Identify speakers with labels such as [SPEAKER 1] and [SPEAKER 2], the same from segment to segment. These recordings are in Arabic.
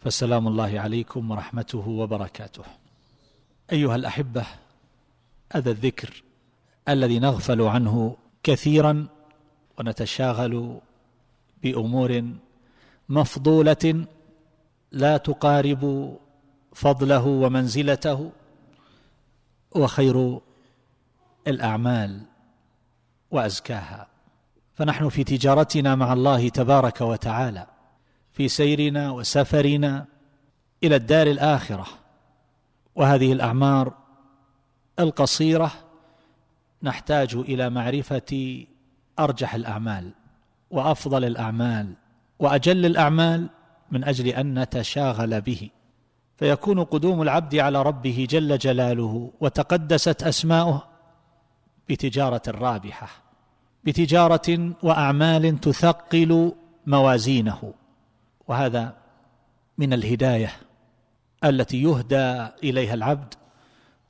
[SPEAKER 1] فسلام الله عليكم ورحمته وبركاته. أيها الأحبة هذا الذكر الذي نغفل عنه كثيرا ونتشاغل بأمور مفضولة لا تقارب فضله ومنزلته وخير الأعمال وأزكاها. فنحن في تجارتنا مع الله تبارك وتعالى. في سيرنا وسفرنا إلى الدار الآخرة. وهذه الأعمار القصيرة نحتاج إلى معرفة أرجح الأعمال وأفضل الأعمال وأجل الأعمال من أجل أن نتشاغل به. فيكون قدوم العبد على ربه جل جلاله وتقدست أسماؤه بتجارة رابحة بتجارة وأعمال تثقل موازينه. وهذا من الهداية التي يهدى إليها العبد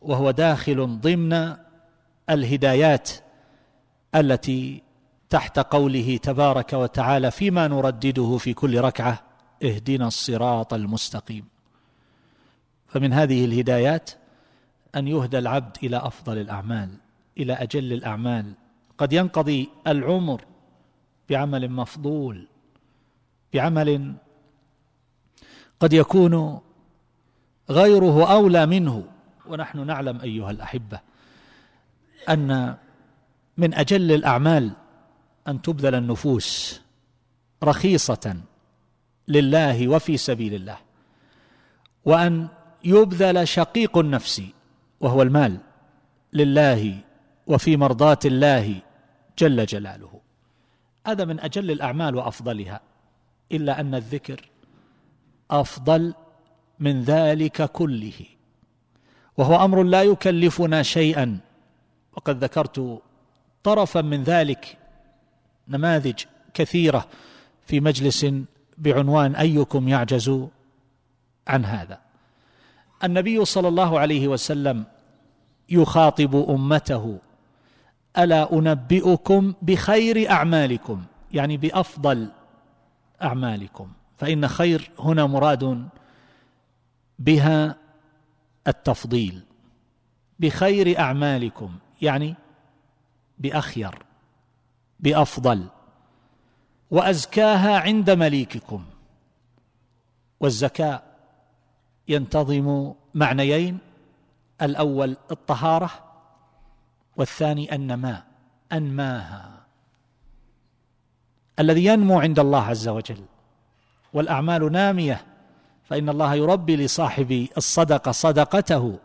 [SPEAKER 1] وهو داخل ضمن الهدايات التي تحت قوله تبارك وتعالى فيما نردده في كل ركعة اهدنا الصراط المستقيم. فمن هذه الهدايات أن يهدى العبد إلى أفضل الأعمال إلى أجل الأعمال. قد ينقضي العمر بعمل مفضول بعمل قد يكون غيره أولى منه. ونحن نعلم أيها الأحبة أن من أجل الأعمال أن تبذل النفوس رخيصة لله وفي سبيل الله وأن يبذل شقيق النفس وهو المال لله وفي مرضاة الله جل جلاله. هذا من أجل الأعمال وأفضلها إلا أن الذكر أفضل من ذلك كله. وهو أمر لا يكلفنا شيئا. وقد ذكرت طرفا من ذلك نماذج كثيرة في مجلس بعنوان أيكم يعجز عن هذا. النبي صلى الله عليه وسلم يخاطب أمته ألا أنبئكم بخير أعمالكم؟ يعني بأفضل أعمالكم. فإن خير هنا مراد بها التفضيل بخير أعمالكم يعني بأخير بأفضل وأزكاها عند مليككم والزكاء ينتظم معنيين الأول الطهارة والثاني النماء أنماها الذي ينمو عند الله عز وجل. والأعمال نامية فإن الله يربي لصاحب الصدقة صدقته.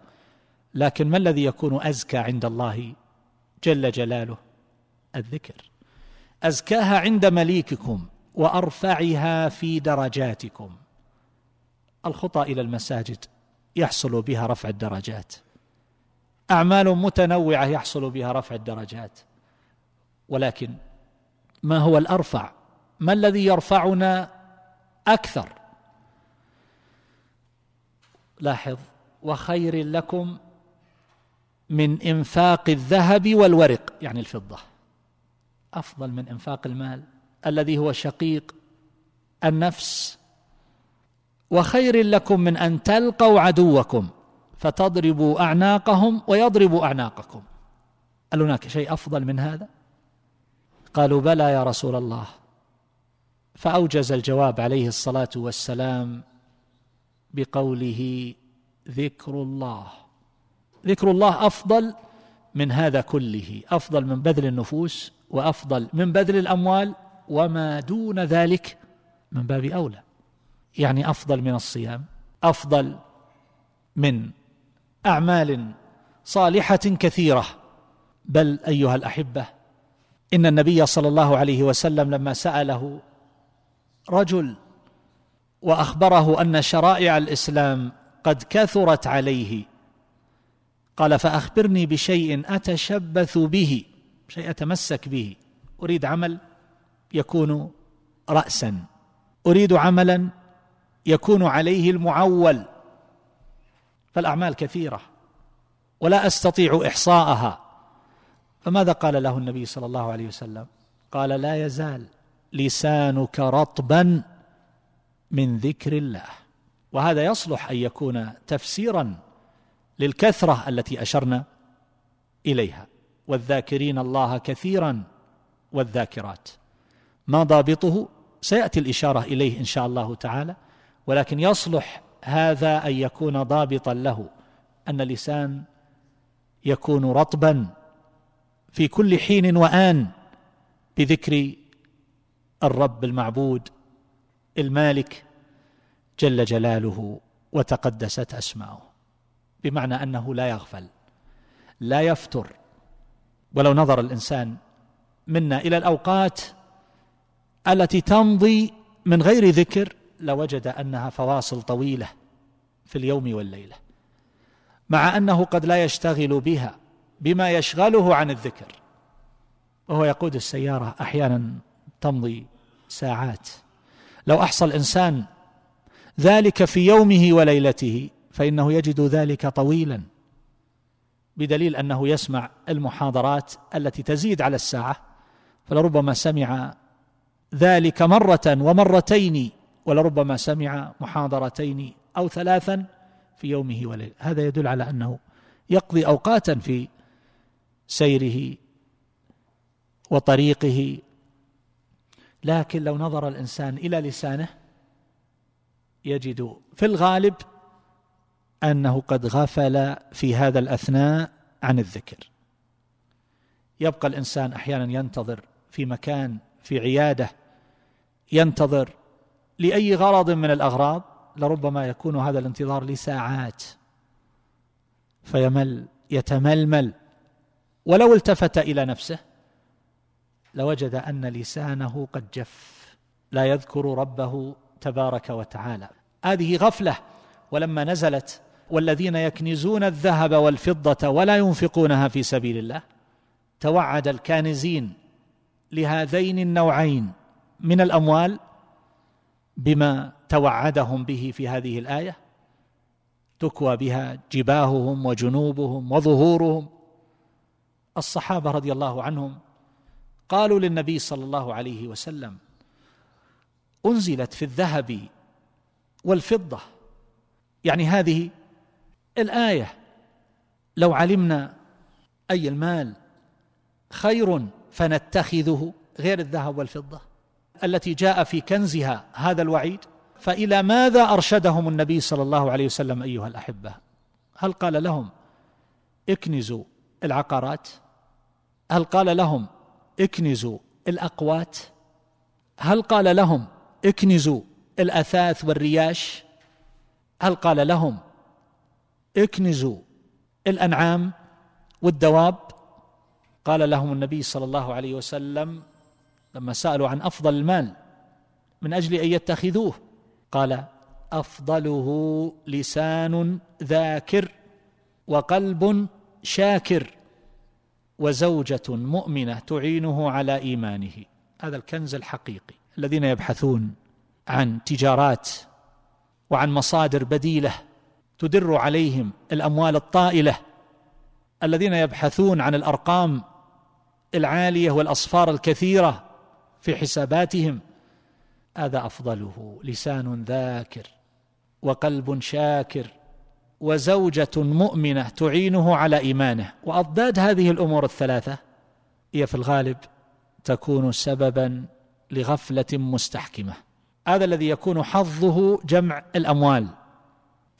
[SPEAKER 1] لكن ما الذي يكون أزكى عند الله جل جلاله؟ الذكر. أزكاها عند مليككم وأرفعها في درجاتكم. الخطى إلى المساجد يحصل بها رفع الدرجات. أعمال متنوعة يحصل بها رفع الدرجات. ولكن ما هو الأرفع؟ ما الذي يرفعنا أكثر. لاحظ وخير لكم من إنفاق الذهب والورق يعني الفضة. أفضل من إنفاق المال الذي هو شقيق النفس. وخير لكم من أن تلقوا عدوكم فتضربوا أعناقهم ويضربوا أعناقكم. هل هناك شيء أفضل من هذا؟ قالوا بلى يا رسول الله فأوجز الجواب عليه الصلاة والسلام بقوله ذكر الله. ذكر الله أفضل من هذا كله أفضل من بذل النفوس وأفضل من بذل الأموال وما دون ذلك من باب أولى. يعني أفضل من الصيام أفضل من أعمال صالحة كثيرة. بل أيها الأحبة إن النبي صلى الله عليه وسلم لما سأله رجل وأخبره أن شرائع الإسلام قد كثرت عليه. قال فأخبرني بشيء أتشبث به شيء أتمسك به. أريد عمل يكون راسا. أريد عملا يكون عليه المعول. فالأعمال كثيرة ولا أستطيع إحصاءها. فماذا قال له النبي صلى الله عليه وسلم؟ قال لا يزال لسانك رطبا من ذكر الله. وهذا يصلح أن يكون تفسيرا للكثرة التي أشرنا إليها. والذاكرين الله كثيرا والذاكرات. ما ضابطه؟ سيأتي الإشارة إليه إن شاء الله تعالى. ولكن يصلح هذا أن يكون ضابطا له. أن اللسان يكون رطبا في كل حين وآن بذكر الرب المعبود المالك جل جلاله وتقدست أسماؤه. بمعنى أنه لا يغفل لا يفتر. ولو نظر الإنسان منا إلى الأوقات التي تمضي من غير ذكر لوجد أنها فواصل طويلة في اليوم والليلة مع أنه قد لا يشتغل بها بما يشغله عن الذكر. وهو يقود السيارة أحيانا تمضي ساعات. لو أحصى الإنسان ذلك في يومه وليلته فإنه يجد ذلك طويلا بدليل أنه يسمع المحاضرات التي تزيد على الساعة فلربما سمع ذلك مرة ومرتين ولربما سمع محاضرتين أو ثلاثا في يومه وليله هذا يدل على أنه يقضي اوقاتا في سيره وطريقه لكن لو نظر الإنسان إلى لسانه يجد في الغالب أنه قد غفل في هذا الأثناء عن الذكر. يبقى الإنسان أحيانا ينتظر في مكان في عيادة ينتظر لأي غرض من الأغراض لربما يكون هذا الانتظار لساعات. فيمل يتململ ولو التفت إلى نفسه لوجد أن لسانه قد جف لا يذكر ربه تبارك وتعالى. هذه غفلة ولما نزلت والذين يكنزون الذهب والفضة ولا ينفقونها في سبيل الله توعد الكانزين لهذين النوعين من الأموال بما توعدهم به في هذه الآية. تكوى بها جباههم وجنوبهم وظهورهم. الصحابة رضي الله عنهم قالوا للنبي صلى الله عليه وسلم أنزلت في الذهب والفضة. يعني هذه الآية لو علمنا أي المال خير فنتخذه غير الذهب والفضة. التي جاء في كنزها هذا الوعيد. فإلى ماذا أرشدهم النبي صلى الله عليه وسلم أيها الأحبة؟ هل قال لهم اكنزوا العقارات؟ هل قال لهم اكنزوا. الأقوات هل قال لهم اكنزوا الأثاث والرياش؟ هل قال لهم اكنزوا الأنعام والدواب؟ قال لهم النبي صلى الله عليه وسلم لما سألوا عن أفضل المال من أجل أن يتخذوه قال أفضله لسان ذاكر وقلب شاكر. وزوجة مؤمنة تعينه على إيمانه. هذا الكنز الحقيقي. الذين يبحثون عن تجارات وعن مصادر بديلة تدر عليهم الأموال الطائلة. الذين يبحثون عن الأرقام العالية والأصفار الكثيرة في حساباتهم. هذا أفضله. لسان ذاكر وقلب شاكر. وزوجة مؤمنة تعينه على إيمانه. وأضداد هذه الأمور الثلاثة هي في الغالب تكون سببا لغفلة مستحكمة. هذا الذي يكون حظه جمع الأموال.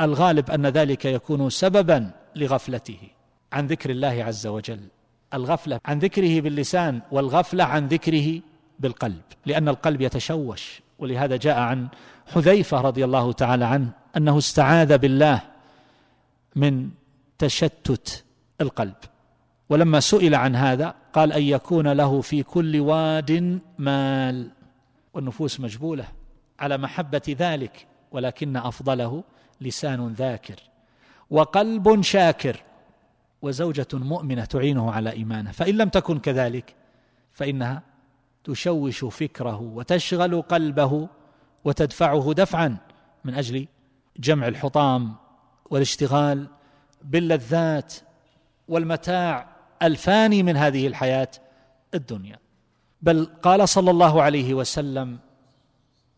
[SPEAKER 1] الغالب أن ذلك يكون سببا لغفلته. عن ذكر الله عز وجل. الغفلة عن ذكره باللسان والغفلة عن ذكره بالقلب. لأن القلب يتشوش. ولهذا جاء عن حذيفة رضي الله تعالى عنه أنه استعاذ بالله من تشتت القلب. ولما سئل عن هذا قال أن يكون له في كل واد مال. والنفوس مجبولة على محبة ذلك ولكن أفضله لسان ذاكر وقلب شاكر وزوجة مؤمنة تعينه على إيمانه. فإن لم تكن كذلك فإنها تشوش فكره وتشغل قلبه وتدفعه دفعا من أجل جمع الحطام والاشتغال باللذات والمتاع الفاني من هذه الحياة الدنيا. بل قال صلى الله عليه وسلم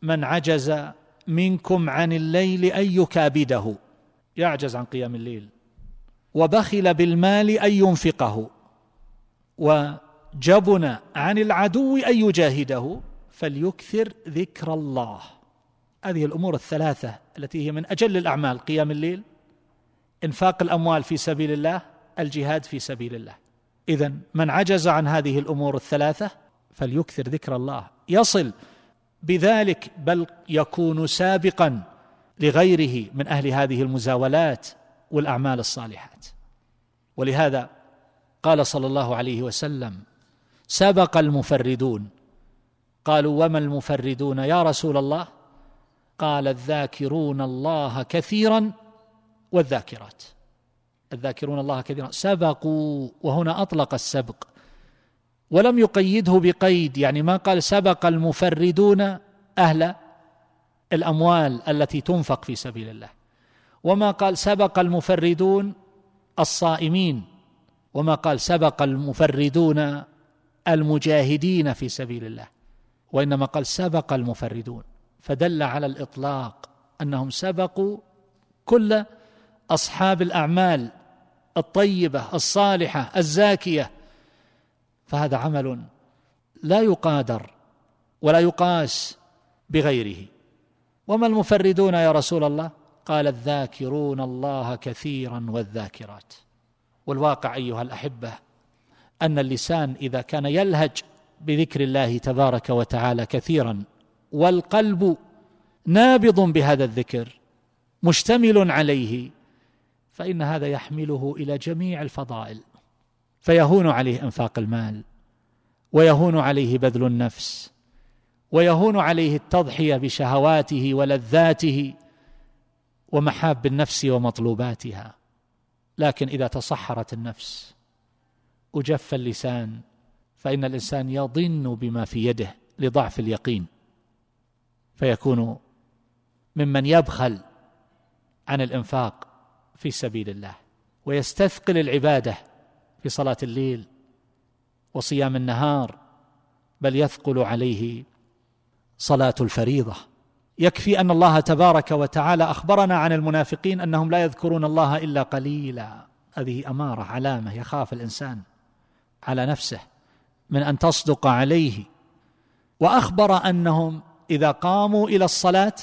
[SPEAKER 1] من عجز منكم عن الليل أن يكابده. يعجز عن قيام الليل. وبخل بالمال أن ينفقه. وجبن عن العدو أن يجاهده. فليكثر ذكر الله. هذه الأمور الثلاثة التي هي من أجل الأعمال قيام الليل إنفاق الأموال في سبيل الله الجهاد في سبيل الله. إذا من عجز عن هذه الأمور الثلاثة فليكثر ذكر الله. يصل بذلك بل يكون سابقا لغيره من أهل هذه المزاولات والأعمال الصالحات. ولهذا قال صلى الله عليه وسلم سبق المفردون. قالوا وما المفردون يا رسول الله؟ قال الذاكرون الله كثيرا والذاكرات. الذاكرون الله كثيرا. سبقوا وهنا أطلق السبق. ولم يقيده بقيد يعني ما قال سبق المفردون أهل الأموال التي تنفق في سبيل الله. وما قال سبق المفردون الصائمين. وما قال سبق المفردون المجاهدين في سبيل الله. وإنما قال سبق المفردون. فدل على الإطلاق أنهم سبقوا كل أصحاب الأعمال الطيبة الصالحة الزاكية. فهذا عمل لا يقادر ولا يقاس بغيره. وما المفردون يا رسول الله؟ قال الذاكرون الله كثيرا والذاكرات. والواقع أيها الأحبة أن اللسان إذا كان يلهج بذكر الله تبارك وتعالى كثيرا والقلب نابض بهذا الذكر مشتمل عليه. فإن هذا يحمله إلى جميع الفضائل. فيهون عليه أنفاق المال ويهون عليه بذل النفس ويهون عليه التضحية بشهواته ولذاته ومحاب النفس ومطلوباتها. لكن إذا تصحرت النفس وجف اللسان فإن الإنسان يضن بما في يده لضعف اليقين. فيكون ممن يبخل عن الإنفاق في سبيل الله ويستثقل العبادة في صلاة الليل وصيام النهار بل يثقل عليه صلاة الفريضة. يكفي أن الله تبارك وتعالى أخبرنا عن المنافقين أنهم لا يذكرون الله إلا قليلا. هذه أمارة علامة يخاف الإنسان على نفسه من أن تصدق عليه. وأخبر أنهم إذا قاموا إلى الصلاة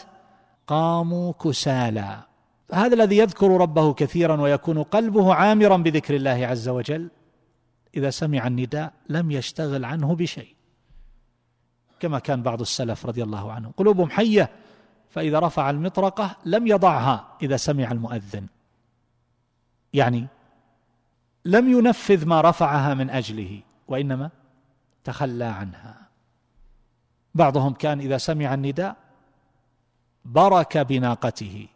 [SPEAKER 1] قاموا كسالى. هذا الذي يذكر ربه كثيرا ويكون قلبه عامرا بذكر الله عز وجل إذا سمع النداء لم يشتغل عنه بشيء كما كان بعض السلف رضي الله عنهم. قلوبهم حية فإذا رفع المطرقة لم يضعها إذا سمع المؤذن. يعني لم ينفذ ما رفعها من أجله وإنما تخلى عنها. بعضهم كان إذا سمع النداء برك بناقته.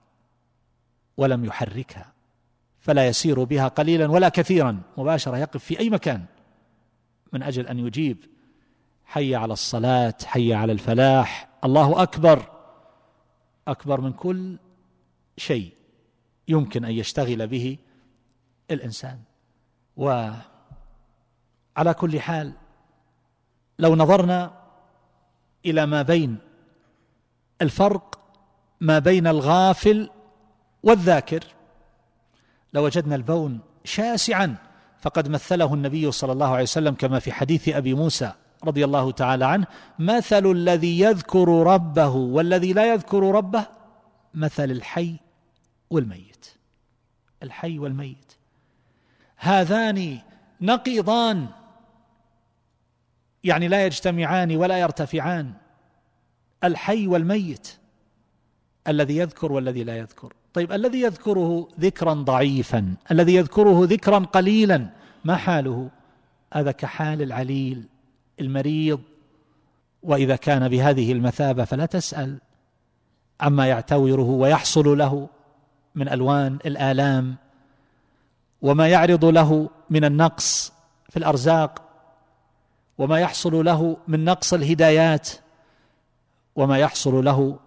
[SPEAKER 1] ولم يحركها فلا يسير بها قليلا ولا كثيرا. مباشرة يقف في أي مكان. من أجل أن يجيب حي على الصلاة حي على الفلاح. الله أكبر. أكبر من كل شيء يمكن أن يشتغل به الإنسان. وعلى كل حال لو نظرنا إلى ما بين الفرق ما بين الغافل والذاكر لوجدنا البون شاسعا فقد مثله النبي صلى الله عليه وسلم كما في حديث أبي موسى رضي الله تعالى عنه مثل الذي يذكر ربه والذي لا يذكر ربه مثل الحي والميت. الحي والميت. هذان نقيضان يعني لا يجتمعان ولا يرتفعان. الحي والميت الذي يذكر والذي لا يذكر. طيب الذي يذكره ذكرا ضعيفا الذي يذكره ذكرا قليلا ما حاله؟ هذا كحال العليل المريض. وإذا كان بهذه المثابة فلا تسأل. عما يعتوره ويحصل له من ألوان الآلام وما يعرض له من النقص في الأرزاق وما يحصل له من نقص الهدايات وما يحصل له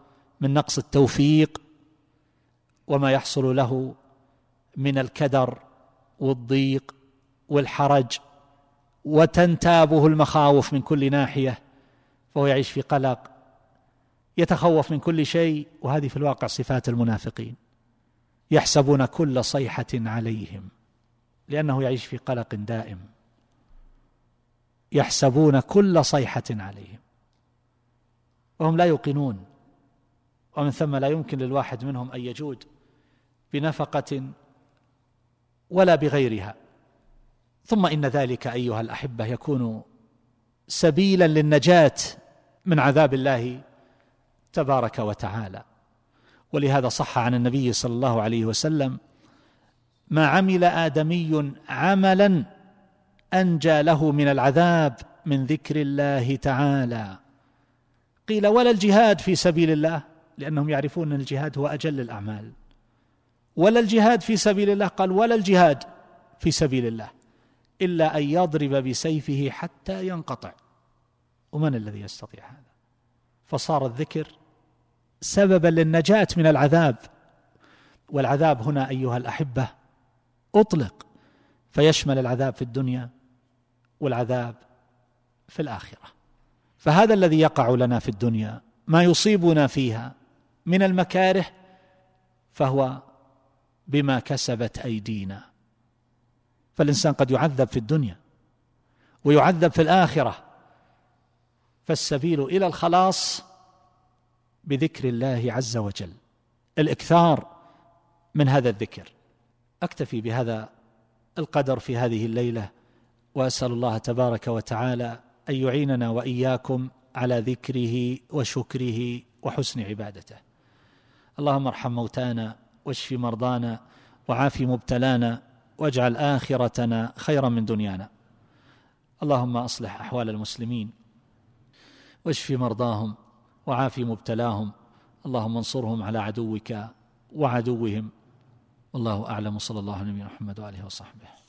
[SPEAKER 1] من نقص التوفيق وما يحصل له من الكدر والضيق والحرج وتنتابه المخاوف من كل ناحية فهو يعيش في قلق يتخوف من كل شيء وهذه في الواقع صفات المنافقين يحسبون كل صيحة عليهم لأنه يعيش في قلق دائم يحسبون كل صيحة عليهم وهم لا يوقنون ومن ثم لا يمكن للواحد منهم أن يجود. بنفقة ولا بغيرها. ثم إن ذلك أيها الأحبة يكون سبيلا للنجاة من عذاب الله تبارك وتعالى. ولهذا صح عن النبي صلى الله عليه وسلم ما عمل آدمي عملا أنجى له من العذاب من ذكر الله تعالى. قيل ولا الجهاد في سبيل الله لأنهم يعرفون أن الجهاد هو أجل الأعمال. ولا الجهاد في سبيل الله؟ قال ولا الجهاد في سبيل الله إلا أن يضرب بسيفه حتى ينقطع. ومن الذي يستطيع هذا؟ فصار الذكر سببا للنجاة من العذاب. والعذاب هنا أيها الأحبة أطلق فيشمل العذاب في الدنيا والعذاب في الآخرة. فهذا الذي يقع لنا في الدنيا ما يصيبنا فيها من المكاره فهو بما كسبت أيدينا. فالإنسان قد يعذب في الدنيا ويعذب في الآخرة. فالسبيل إلى الخلاص بذكر الله عز وجل. الإكثار من هذا الذكر. أكتفي بهذا القدر في هذه الليلة وأسأل الله تبارك وتعالى أن يعيننا وإياكم على ذكره وشكره وحسن عبادته. اللهم ارحم موتانا واشف مرضانا وعاف مبتلانا واجعل آخرتنا خيرا من دنيانا. اللهم أصلح أحوال المسلمين واشف مرضاهم وعاف مبتلاهم. اللهم انصرهم على عدوك وعدوهم. والله أعلم. صلى الله عليه محمد وآله وصحبه.